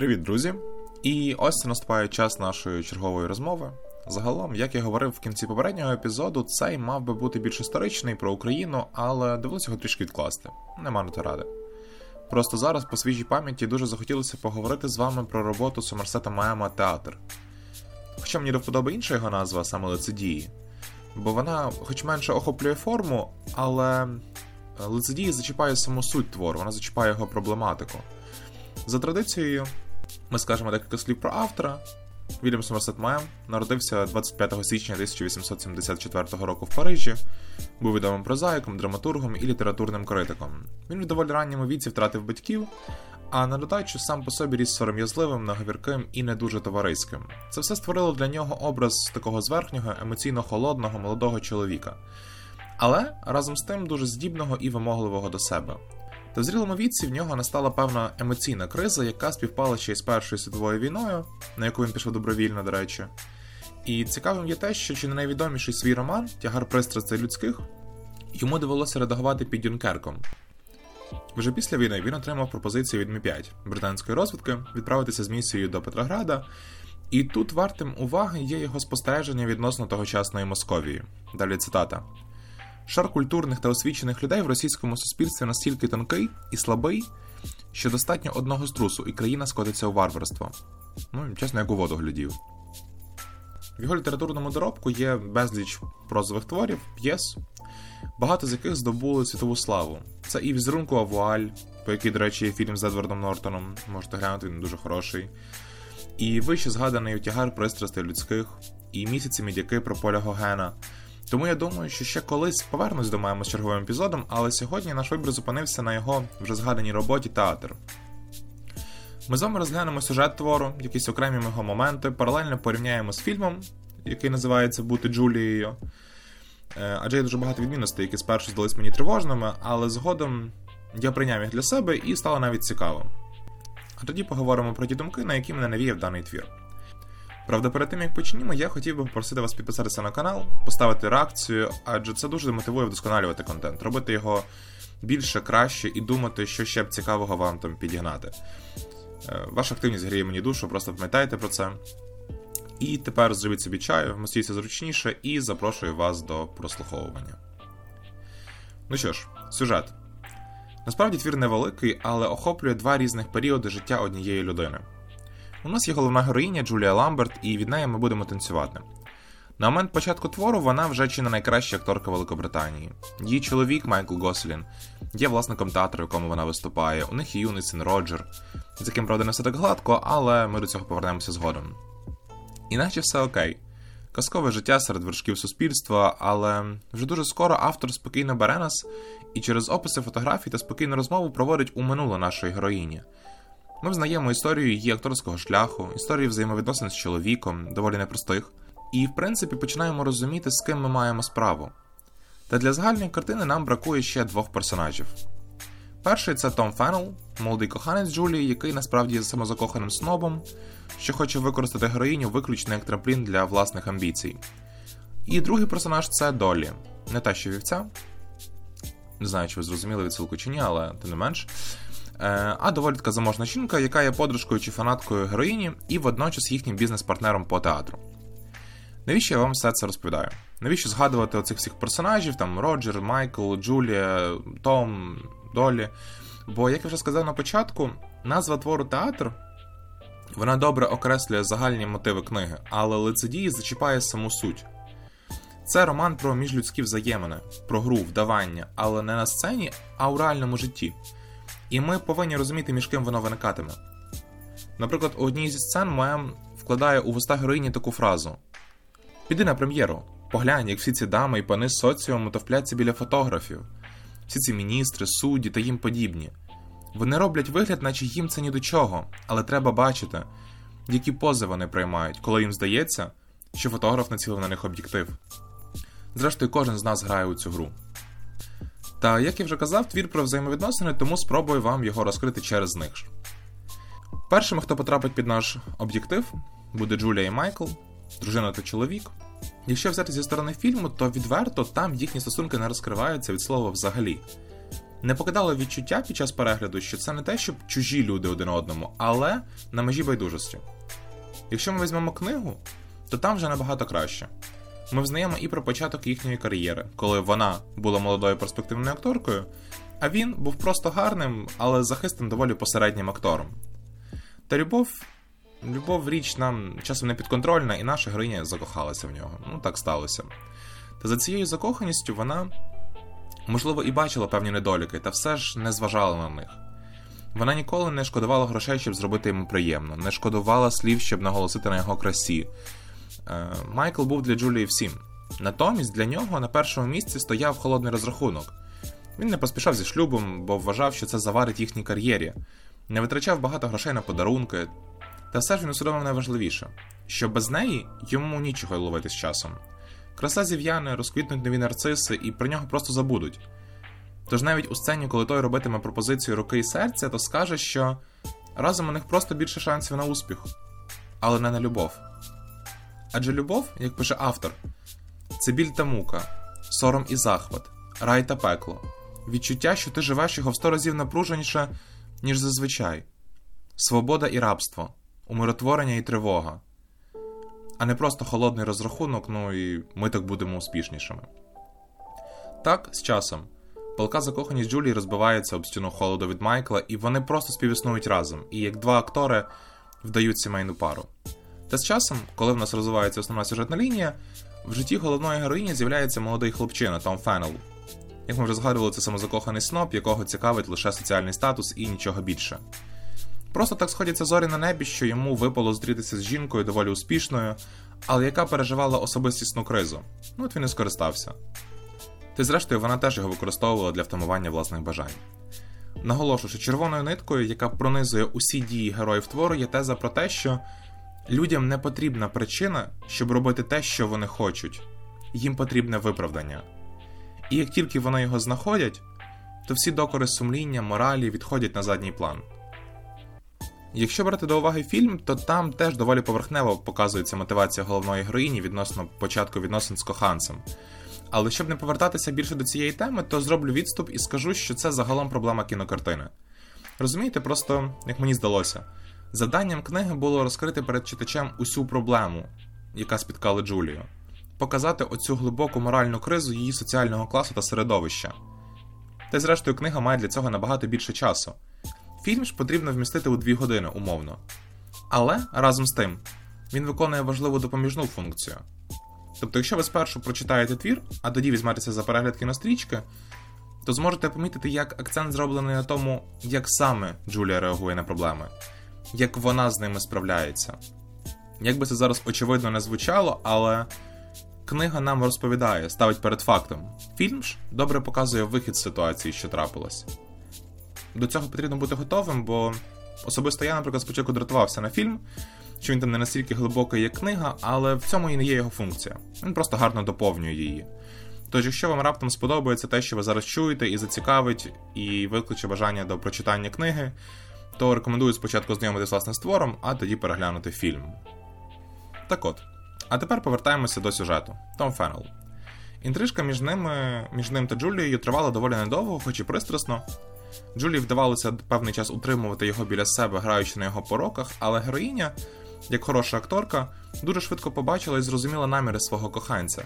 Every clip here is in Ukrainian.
Привіт, друзі! І ось це наступає час нашої чергової розмови. Загалом, як я говорив в кінці попереднього епізоду, цей мав би бути більш історичний про Україну, але довелося його трішки відкласти. Нема на то ради. Просто зараз, по свіжій пам'яті, дуже захотілося поговорити з вами про роботу Сомерсета Маема Театр. Хоча мені до вподоби інша його назва, саме лицедії, бо вона, хоч менше охоплює форму, але лицедії зачіпає саму суть твору, вона зачіпає його проблематику. За традицією, ми скажемо декілька слів про автора. Вільям Сомерсет Мем народився 25 січня 1874 року в Парижі, був відомим прозаїком, драматургом і літературним критиком. Він в доволі ранньому віці втратив батьків, а на додачу сам по собі ріс сором'язливим, наговірким і не дуже товариським. Це все створило для нього образ такого зверхнього, емоційно холодного молодого чоловіка, але разом з тим дуже здібного і вимогливого до себе. Та в зрілому віці в нього настала певна емоційна криза, яка співпала ще й з Першою світовою війною, на яку він пішов добровільно, до речі. І цікавим є те, що чи не найвідоміший свій роман Тягар пристрастей людських йому довелося редагувати під Дюнкерком. Вже після війни він отримав пропозицію від Мі-5 британської розвідки відправитися з місією до Петрограда, і тут вартим уваги є його спостереження відносно тогочасної Московії. Далі цитата. Шар культурних та освічених людей в російському суспільстві настільки тонкий і слабий, що достатньо одного струсу, і країна скотиться у варварство. Ну, чесно, як у воду глядів. В його літературному доробку є безліч прозових творів, п'єс, багато з яких здобули світову славу. Це і візерунку Авуаль, по якій, до речі, є фільм з Едвардом Нортоном, можете глянути, він дуже хороший. І вище згаданий утягар пристрастей людських, і місяці мідяки про поля Гогена. Тому я думаю, що ще колись повернусь до маємо з черговим епізодом, але сьогодні наш вибір зупинився на його вже згаданій роботі театр. Ми з вами розглянемо сюжет твору, якісь окремі його моменти, паралельно порівняємо з фільмом, який називається Бути Джулією. Е, адже є дуже багато відмінностей, які спершу здались мені тривожними, але згодом я прийняв їх для себе і стало навіть цікаво. А тоді поговоримо про ті думки, на які мене навіяв даний твір. Правда, перед тим як почнімо, я хотів би попросити вас підписатися на канал, поставити реакцію, адже це дуже мотивує вдосконалювати контент, робити його більше, краще і думати, що ще б цікавого вам там підігнати. Е, ваша активність гріє мені душу, просто пам'ятайте про це. І тепер зробіть собі чаю, вмостіться зручніше і запрошую вас до прослуховування. Ну що ж, сюжет. Насправді твір невеликий, але охоплює два різних періоди життя однієї людини. У нас є головна героїня Джулія Ламберт, і від неї ми будемо танцювати. На момент початку твору вона вже чи не найкраща акторка Великобританії. Її чоловік Майкл Гослін є власником театру, в якому вона виступає. У них є юний син Роджер, з яким, правда, не все так гладко, але ми до цього повернемося згодом. Іначе все окей. Казкове життя серед вершків суспільства, але вже дуже скоро автор спокійно бере нас і через описи фотографій та спокійну розмову проводить у минуле нашої героїні. Ми взнаємо історію її акторського шляху, історію взаємовідносин з чоловіком, доволі непростих, і, в принципі, починаємо розуміти, з ким ми маємо справу. Та для загальної картини нам бракує ще двох персонажів. Перший це Том Феннел, молодий коханець Джулії, який насправді є самозакоханим снобом, що хоче використати героїню виключно як трамплін для власних амбіцій. І другий персонаж це Долі, не та що вівця. Не знаю, чи ви зрозуміли відсилку чи ні, але тим не менш. Е, а доволі така заможна жінка, яка є подружкою чи фанаткою героїні, і водночас їхнім бізнес-партнером по театру. Навіщо я вам все це розповідаю? Навіщо згадувати оцих всіх персонажів, там Роджер, Майкл, Джулія, Том, Долі? Бо, як я вже сказав на початку, назва твору театр вона добре окреслює загальні мотиви книги, але лицедії зачіпає саму суть. Це роман про міжлюдські взаємини, про гру, вдавання, але не на сцені, а у реальному житті. І ми повинні розуміти, між ким воно виникатиме. Наприклад, у одній зі сцен Моем вкладає у вуста героїні таку фразу: Піди на прем'єру, поглянь, як всі ці дами і пани з соціуму товпляться біля фотографів, всі ці міністри, судді та їм подібні. Вони роблять вигляд, наче їм це ні до чого, але треба бачити, які пози вони приймають, коли їм здається, що фотограф націлив на них об'єктив. Зрештою, кожен з нас грає у цю гру. Та, як я вже казав, твір про взаємовідносини, тому спробую вам його розкрити через них. Першими, хто потрапить під наш об'єктив, буде Джулія і Майкл, дружина та чоловік. Якщо взяти зі сторони фільму, то відверто там їхні стосунки не розкриваються від слова взагалі. Не покидало відчуття під час перегляду, що це не те, щоб чужі люди один одному, але на межі байдужості. Якщо ми візьмемо книгу, то там вже набагато краще. Ми взнаємо і про початок їхньої кар'єри, коли вона була молодою перспективною акторкою, а він був просто гарним, але захистим доволі посереднім актором. Та любов любов річ нам часом не підконтрольна, і наша героїня закохалася в нього. Ну так сталося. Та за цією закоханістю вона, можливо, і бачила певні недоліки, та все ж не зважала на них. Вона ніколи не шкодувала грошей, щоб зробити йому приємно, не шкодувала слів, щоб наголосити на його красі. Е, Майкл був для Джулії всім. Натомість для нього на першому місці стояв холодний розрахунок. Він не поспішав зі шлюбом, бо вважав, що це заварить їхній кар'єрі, не витрачав багато грошей на подарунки. Та все ж він усвідомив найважливіше, що без неї йому нічого ловити з часом. Краса зів'яне, розквітнуть нові нарциси і про нього просто забудуть. Тож навіть у сцені, коли той робитиме пропозицію руки і серця, то скаже, що разом у них просто більше шансів на успіх, але не на любов. Адже любов, як пише автор, це біль та мука, сором і захват, рай та пекло, відчуття, що ти живеш його в сто разів напруженіше, ніж зазвичай, свобода і рабство, умиротворення і тривога, а не просто холодний розрахунок, ну і ми так будемо успішнішими. Так, з часом. Палка закоханість Джулії розбивається об стіну холоду від Майкла, і вони просто співіснують разом, і як два актори вдають сімейну пару. Та з часом, коли в нас розвивається основна сюжетна лінія, в житті головної героїні з'являється молодий хлопчина Том Феннел. Як ми вже згадували, це самозакоханий сноб, якого цікавить лише соціальний статус і нічого більше. Просто так сходяться зорі на небі, що йому випало зустрітися з жінкою доволі успішною, але яка переживала особистісну кризу. Ну от він і скористався. Та зрештою вона теж його використовувала для втамування власних бажань. Наголошую, що червоною ниткою, яка пронизує усі дії героїв твору, є теза про те, що людям не потрібна причина, щоб робити те, що вони хочуть, їм потрібне виправдання. І як тільки вони його знаходять, то всі докори сумління, моралі відходять на задній план. Якщо брати до уваги фільм, то там теж доволі поверхнево показується мотивація головної героїні відносно початку відносин з коханцем. Але щоб не повертатися більше до цієї теми, то зроблю відступ і скажу, що це загалом проблема кінокартини. Розумієте, просто як мені здалося, завданням книги було розкрити перед читачем усю проблему, яка спіткала Джулію, показати оцю глибоку моральну кризу її соціального класу та середовища. Та й зрештою, книга має для цього набагато більше часу. Фільм ж потрібно вмістити у дві години умовно. Але разом з тим, він виконує важливу допоміжну функцію. Тобто, якщо ви спершу прочитаєте твір, а тоді візьметеся за перегляд кінострічки, то зможете помітити, як акцент зроблений на тому, як саме Джулія реагує на проблеми, як вона з ними справляється. Як би це зараз очевидно не звучало, але книга нам розповідає, ставить перед фактом. Фільм ж добре показує вихід з ситуації, що трапилось. До цього потрібно бути готовим, бо особисто я, наприклад, спочатку дратувався на фільм що він там не настільки глибокий, як книга, але в цьому і не є його функція. Він просто гарно доповнює її. Тож, якщо вам раптом сподобається те, що ви зараз чуєте, і зацікавить, і викличе бажання до прочитання книги, то рекомендую спочатку знайомитися власне з твором, а тоді переглянути фільм. Так от. А тепер повертаємося до сюжету. Том Феннел. Інтрижка між ними, між ним та Джулією тривала доволі недовго, хоч і пристрасно. Джулі вдавалося певний час утримувати його біля себе, граючи на його пороках, але героїня як хороша акторка, дуже швидко побачила і зрозуміла наміри свого коханця.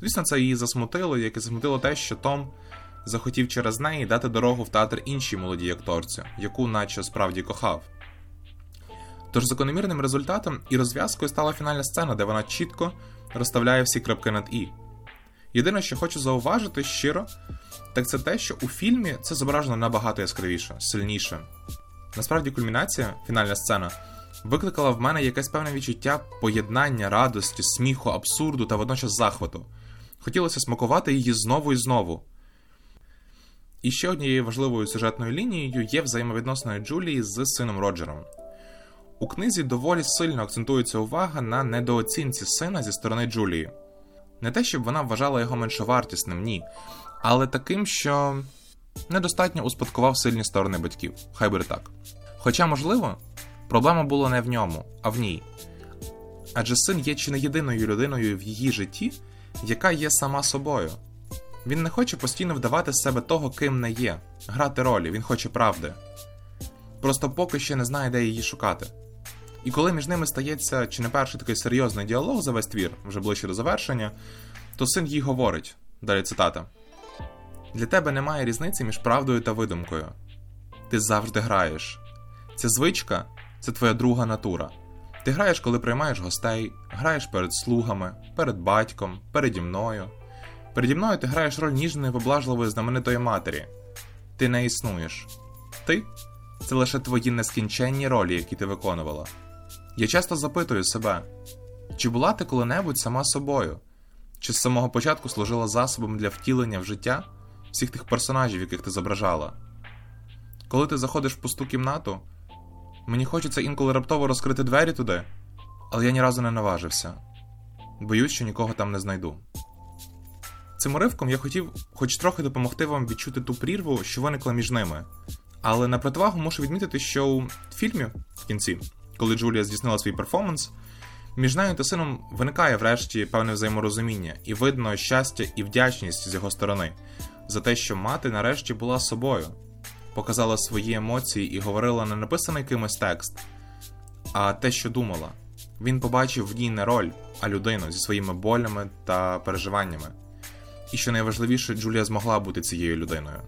Звісно, це її засмутило, як і засмутило те, що Том захотів через неї дати дорогу в театр іншій молодій акторці, яку наче справді кохав. Тож закономірним результатом і розв'язкою стала фінальна сцена, де вона чітко розставляє всі крапки над І. Єдине, що хочу зауважити щиро, так це те, що у фільмі це зображено набагато яскравіше, сильніше. Насправді, кульмінація, фінальна сцена, викликала в мене якесь певне відчуття поєднання радості, сміху, абсурду та водночас захвату. Хотілося смакувати її знову і знову. І ще однією важливою сюжетною лінією є взаємовідносини Джулії з сином Роджером. У книзі доволі сильно акцентується увага на недооцінці сина зі сторони Джулії. Не те, щоб вона вважала його меншовартісним, ні, але таким, що недостатньо успадкував сильні сторони батьків, хай буде так. Хоча, можливо, Проблема була не в ньому, а в ній. Адже син є чи не єдиною людиною в її житті, яка є сама собою. Він не хоче постійно вдавати з себе того, ким не є, грати ролі, він хоче правди. Просто поки ще не знає, де її шукати. І коли між ними стається чи не перший такий серйозний діалог за весь твір, вже ближче до завершення, то син їй говорить далі цитата: Для тебе немає різниці між правдою та видумкою. Ти завжди граєш. Ця звичка це твоя друга натура. Ти граєш, коли приймаєш гостей, граєш перед слугами, перед батьком, переді мною. Переді мною ти граєш роль ніжної, поблажливої знаменитої матері. Ти не існуєш. Ти це лише твої нескінченні ролі, які ти виконувала. Я часто запитую себе, чи була ти коли-небудь сама собою, чи з самого початку служила засобом для втілення в життя всіх тих персонажів, яких ти зображала. Коли ти заходиш в пусту кімнату, мені хочеться інколи раптово розкрити двері туди, але я ні разу не наважився. Боюсь, що нікого там не знайду. Цим уривком я хотів хоч трохи допомогти вам відчути ту прірву, що виникла між ними. Але на противагу мушу відмітити, що у фільмі в кінці, коли Джулія здійснила свій перформанс, між нею та сином виникає врешті певне взаєморозуміння, і видно щастя і вдячність з його сторони за те, що мати нарешті була собою, показала свої емоції і говорила не написаний кимось текст, а те, що думала. Він побачив в ній не роль, а людину зі своїми болями та переживаннями. І що найважливіше, Джулія змогла бути цією людиною.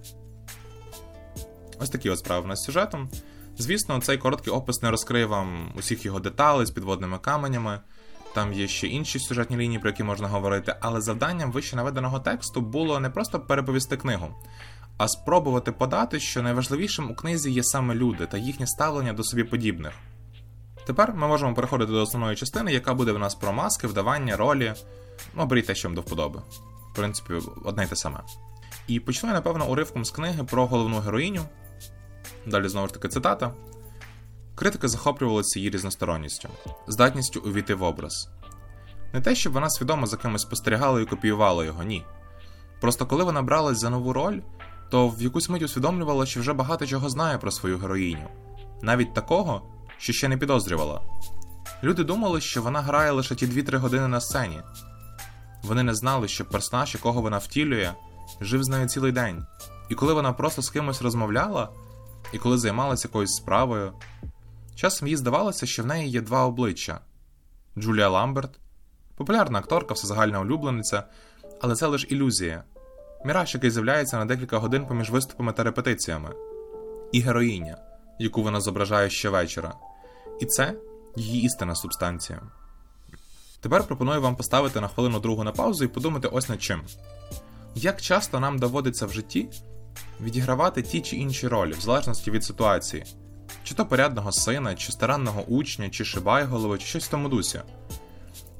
Ось такі от справи в нас з сюжетом. Звісно, цей короткий опис не розкриє вам усіх його деталей з підводними каменями. Там є ще інші сюжетні лінії, про які можна говорити, але завданням вище наведеного тексту було не просто переповісти книгу, а спробувати подати, що найважливішим у книзі є саме люди та їхнє ставлення до собі подібних. Тепер ми можемо переходити до основної частини, яка буде в нас про маски, вдавання, ролі. Ну, беріть те, що вам до вподоби. Принципі, одне й те саме. І почну я, напевно, уривком з книги про головну героїню. Далі знову ж таки цитата. Критики захоплювалися її різносторонністю, здатністю увійти в образ. Не те, щоб вона свідомо за кимось спостерігала і копіювала його, ні. Просто коли вона бралась за нову роль, то в якусь мить усвідомлювала, що вже багато чого знає про свою героїню, навіть такого, що ще не підозрювала. Люди думали, що вона грає лише ті 2-3 години на сцені. Вони не знали, що персонаж, якого вона втілює, жив з нею цілий день. І коли вона просто з кимось розмовляла, і коли займалася якоюсь справою, часом їй здавалося, що в неї є два обличчя: Джулія Ламберт, популярна акторка, всезагальна улюблениця, але це лише ілюзія, міраж, який з'являється на декілька годин поміж виступами та репетиціями, і героїня, яку вона зображає щовечора. І це її істинна субстанція. Тепер пропоную вам поставити на хвилину другу на паузу і подумати ось над чим. Як часто нам доводиться в житті відігравати ті чи інші ролі, в залежності від ситуації, чи то порядного сина, чи старанного учня, чи шибайголови, чи щось в тому дусі.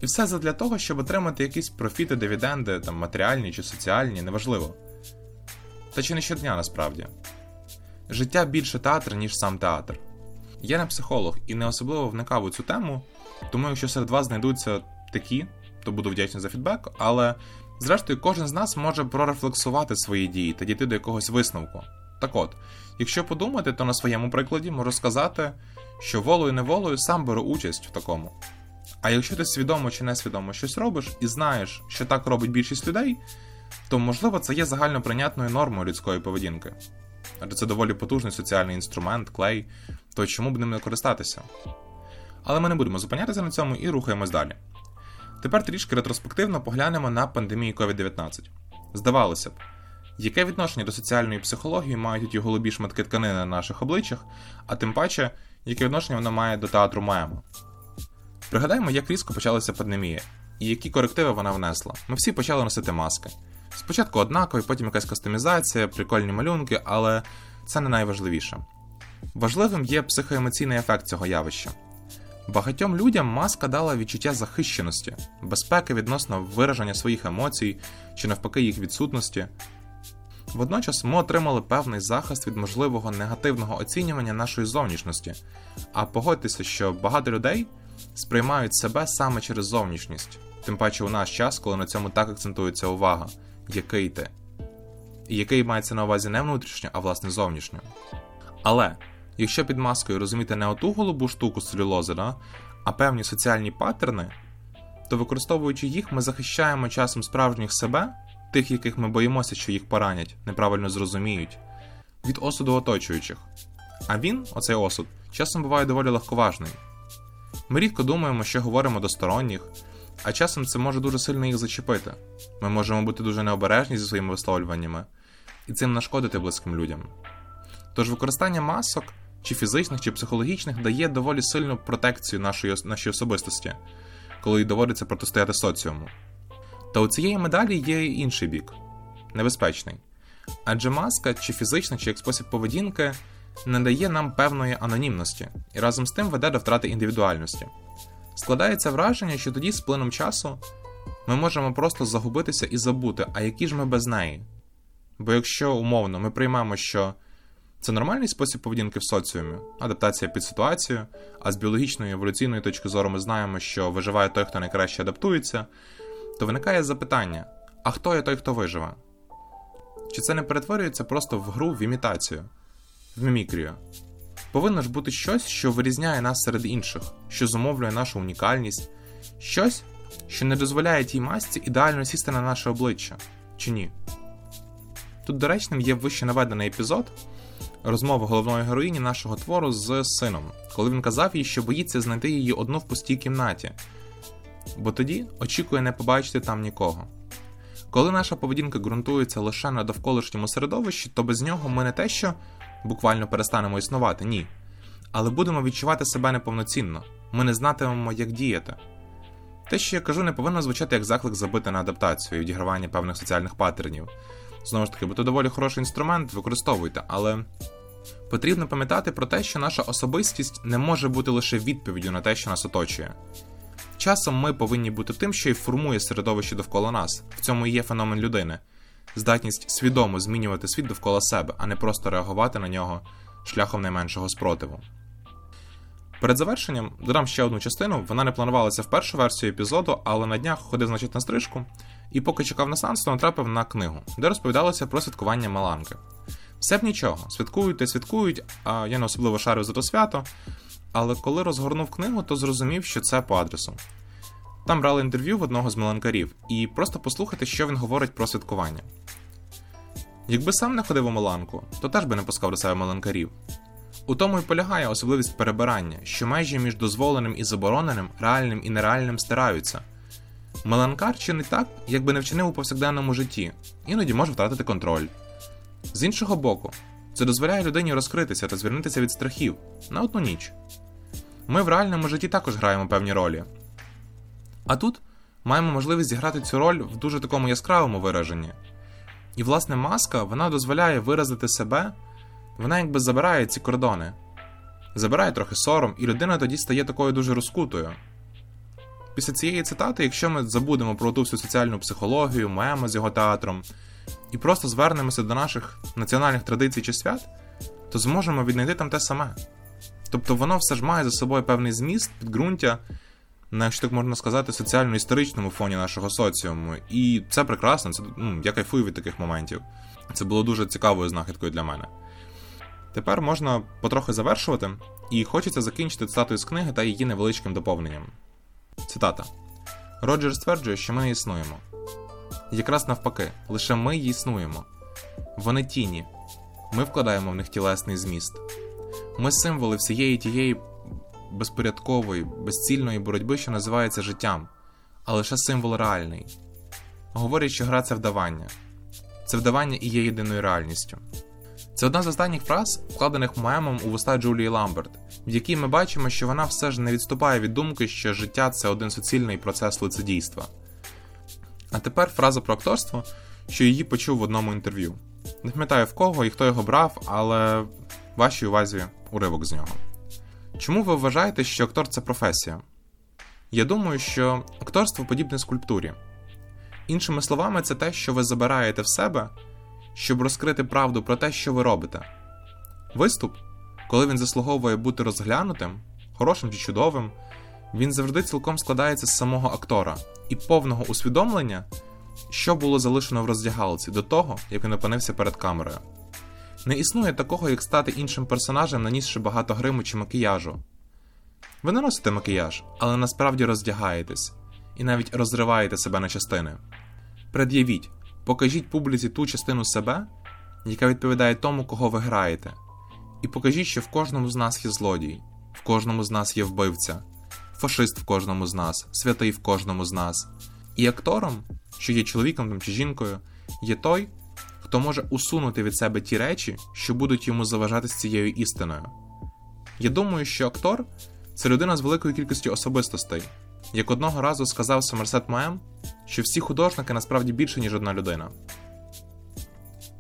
І все задля того, щоб отримати якісь профіти, дивіденди, там матеріальні чи соціальні, неважливо. Та чи не щодня насправді. Життя більше театр, ніж сам театр. Я не психолог і не особливо вникав у цю тему, тому якщо серед вас знайдуться такі, то буду вдячний за фідбек, але зрештою кожен з нас може прорефлексувати свої дії та дійти до якогось висновку. Так от, якщо подумати, то на своєму прикладі можу сказати, що волою неволею сам беру участь в такому. А якщо ти свідомо чи несвідомо щось робиш і знаєш, що так робить більшість людей, то можливо це є загальноприйнятною нормою людської поведінки. Адже це доволі потужний соціальний інструмент, клей, то чому б ним не користатися? Але ми не будемо зупинятися на цьому і рухаємось далі. Тепер трішки ретроспективно поглянемо на пандемію COVID-19. Здавалося б, яке відношення до соціальної психології мають ті голубі шматки тканини на наших обличчях, а тим паче, яке відношення вона має до театру мему? Пригадаємо, як різко почалася пандемія і які корективи вона внесла. Ми всі почали носити маски. Спочатку однакові, потім якась кастомізація, прикольні малюнки, але це не найважливіше. Важливим є психоемоційний ефект цього явища. Багатьом людям маска дала відчуття захищеності, безпеки відносно вираження своїх емоцій чи навпаки їх відсутності. Водночас ми отримали певний захист від можливого негативного оцінювання нашої зовнішності, а погодьтеся, що багато людей сприймають себе саме через зовнішність, тим паче у наш час, коли на цьому так акцентується увага, який ти, і який мається на увазі не внутрішньо, а власне зовнішньо. Але якщо під маскою розуміти не оту голубу штуку целюлози, да, а певні соціальні паттерни, то використовуючи їх, ми захищаємо часом справжніх себе тих, яких ми боїмося, що їх поранять, неправильно зрозуміють, від осуду оточуючих. А він, оцей осуд, часом буває доволі легковажний. Ми рідко думаємо, що говоримо до сторонніх, а часом це може дуже сильно їх зачепити. Ми можемо бути дуже необережні зі своїми висловлюваннями і цим нашкодити близьким людям. Тож використання масок, чи фізичних, чи психологічних, дає доволі сильну протекцію нашої, нашої особистості, коли доводиться протистояти соціуму. Та у цієї медалі є інший бік небезпечний. Адже маска, чи фізична, чи як спосіб поведінки не дає нам певної анонімності і разом з тим веде до втрати індивідуальності. Складається враження, що тоді з плином часу ми можемо просто загубитися і забути, а які ж ми без неї. Бо якщо умовно ми приймемо, що це нормальний спосіб поведінки в соціумі, адаптація під ситуацію, а з біологічної еволюційної точки зору ми знаємо, що виживає той, хто найкраще адаптується, то виникає запитання: а хто є той, хто виживе? Чи це не перетворюється просто в гру в імітацію, в мімікрію? Повинно ж бути щось, що вирізняє нас серед інших, що зумовлює нашу унікальність, щось, що не дозволяє тій масці ідеально сісти на наше обличчя, чи ні? Тут доречним є вище наведений епізод розмови головної героїні нашого твору з сином, коли він казав їй, що боїться знайти її одну в пустій кімнаті, бо тоді очікує не побачити там нікого. Коли наша поведінка ґрунтується лише на довколишньому середовищі, то без нього ми не те, що буквально перестанемо існувати, ні. Але будемо відчувати себе неповноцінно, ми не знатимемо, як діяти. Те, що я кажу, не повинно звучати як заклик забити на адаптацію і відігравання певних соціальних паттернів. Знову ж таки, бо це доволі хороший інструмент, використовуйте, але потрібно пам'ятати про те, що наша особистість не може бути лише відповіддю на те, що нас оточує. Часом ми повинні бути тим, що й формує середовище довкола нас. В цьому і є феномен людини, здатність свідомо змінювати світ довкола себе, а не просто реагувати на нього шляхом найменшого спротиву. Перед завершенням додам ще одну частину. Вона не планувалася в першу версію епізоду, але на днях ходив значить на стрижку, і поки чекав на сеанс, то натрапив на книгу, де розповідалося про святкування Маланки. Все б нічого, святкують та святкують, а я не особливо шарю за то свято. Але коли розгорнув книгу, то зрозумів, що це по адресу. Там брали інтерв'ю в одного з меланкарів, і просто послухати, що він говорить про святкування. Якби сам не ходив у Меланку, то теж би не пускав до себе меланкарів. У тому й полягає особливість перебирання, що межі між дозволеним і забороненим, реальним і нереальним стираються. Меланкар чинить так, якби не вчинив у повсякденному житті, іноді може втратити контроль. З іншого боку, це дозволяє людині розкритися та звільнитися від страхів на одну ніч. Ми в реальному житті також граємо певні ролі. А тут маємо можливість зіграти цю роль в дуже такому яскравому вираженні. І, власне, маска вона дозволяє виразити себе, вона якби забирає ці кордони, забирає трохи сором, і людина тоді стає такою дуже розкутою. Після цієї цитати, якщо ми забудемо про ту всю соціальну психологію, мемо з його театром, і просто звернемося до наших національних традицій чи свят, то зможемо віднайти там те саме. Тобто воно все ж має за собою певний зміст, підґрунтя, на якщо так можна сказати, соціально-історичному фоні нашого соціуму. І це прекрасно, це, ну, я кайфую від таких моментів. Це було дуже цікавою знахідкою для мене. Тепер можна потрохи завершувати, і хочеться закінчити цитатою з книги та її невеличким доповненням. Цитата: Роджер стверджує, що ми не існуємо. Якраз навпаки, лише ми існуємо. Вони тіні, ми вкладаємо в них тілесний зміст. Ми символи всієї тієї безпорядкової, безцільної боротьби, що називається життям, а лише символ реальний. Говорять, що гра це вдавання. Це вдавання і є єдиною реальністю. Це одна з останніх фраз, вкладених мемом у вуста Джулії Ламберт, в якій ми бачимо, що вона все ж не відступає від думки, що життя це один суцільний процес лицедійства. А тепер фраза про акторство, що її почув в одному інтерв'ю. Не пам'ятаю в кого і хто його брав, але вашій увазі уривок з нього. Чому ви вважаєте, що актор це професія? Я думаю, що акторство подібне скульптурі. Іншими словами, це те, що ви забираєте в себе, щоб розкрити правду про те, що ви робите. Виступ, коли він заслуговує бути розглянутим, хорошим чи чудовим, він завжди цілком складається з самого актора і повного усвідомлення, що було залишено в роздягалці до того, як він опинився перед камерою. Не існує такого, як стати іншим персонажем, нанісши багато гриму чи макіяжу. Ви не носите макіяж, але насправді роздягаєтесь і навіть розриваєте себе на частини. Пред'явіть, Покажіть публіці ту частину себе, яка відповідає тому, кого ви граєте. І покажіть, що в кожному з нас є злодій, в кожному з нас є вбивця, фашист в кожному з нас, святий в кожному з нас. І актором, що є чоловіком чи жінкою, є той, хто може усунути від себе ті речі, що будуть йому заважати з цією істиною. Я думаю, що актор це людина з великою кількістю особистостей. Як одного разу сказав Сомерсет Моем, що всі художники насправді більше, ніж одна людина.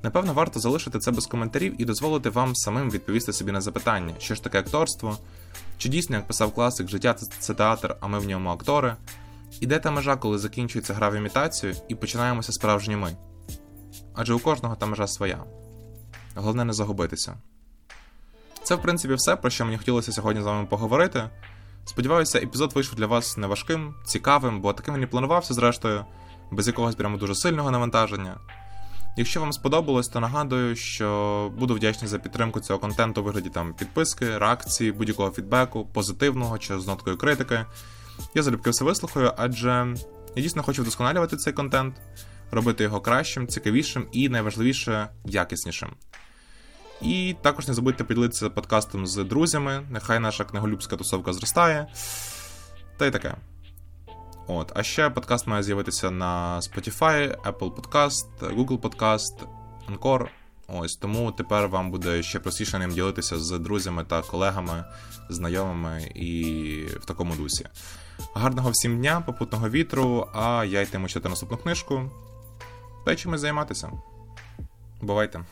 Напевно, варто залишити це без коментарів і дозволити вам самим відповісти собі на запитання, що ж таке акторство, чи дійсно, як писав класик, життя це театр, а ми в ньому актори, і де та межа, коли закінчується гра в імітацію і починаємося справжні ми. Адже у кожного та межа своя. Головне не загубитися. Це, в принципі, все, про що мені хотілося сьогодні з вами поговорити. Сподіваюся, епізод вийшов для вас неважким, цікавим, бо таким він і планувався, зрештою, без якогось прямо дуже сильного навантаження. Якщо вам сподобалось, то нагадую, що буду вдячний за підтримку цього контенту у вигляді там підписки, реакції, будь-якого фідбеку, позитивного чи з ноткою критики. Я залюбки все вислухаю, адже я дійсно хочу вдосконалювати цей контент, робити його кращим, цікавішим і найважливіше якіснішим. І також не забудьте поділитися подкастом з друзями, нехай наша книголюбська тусовка зростає. Та й таке. От. А ще подкаст має з'явитися на Spotify, Apple Podcast, Google Podcast, Anchor. Ось тому тепер вам буде ще простіше ним ділитися з друзями та колегами, знайомими і в такому дусі. Гарного всім дня, попутного вітру, а я йтиму читати наступну книжку. Та й чимось займатися. Бувайте!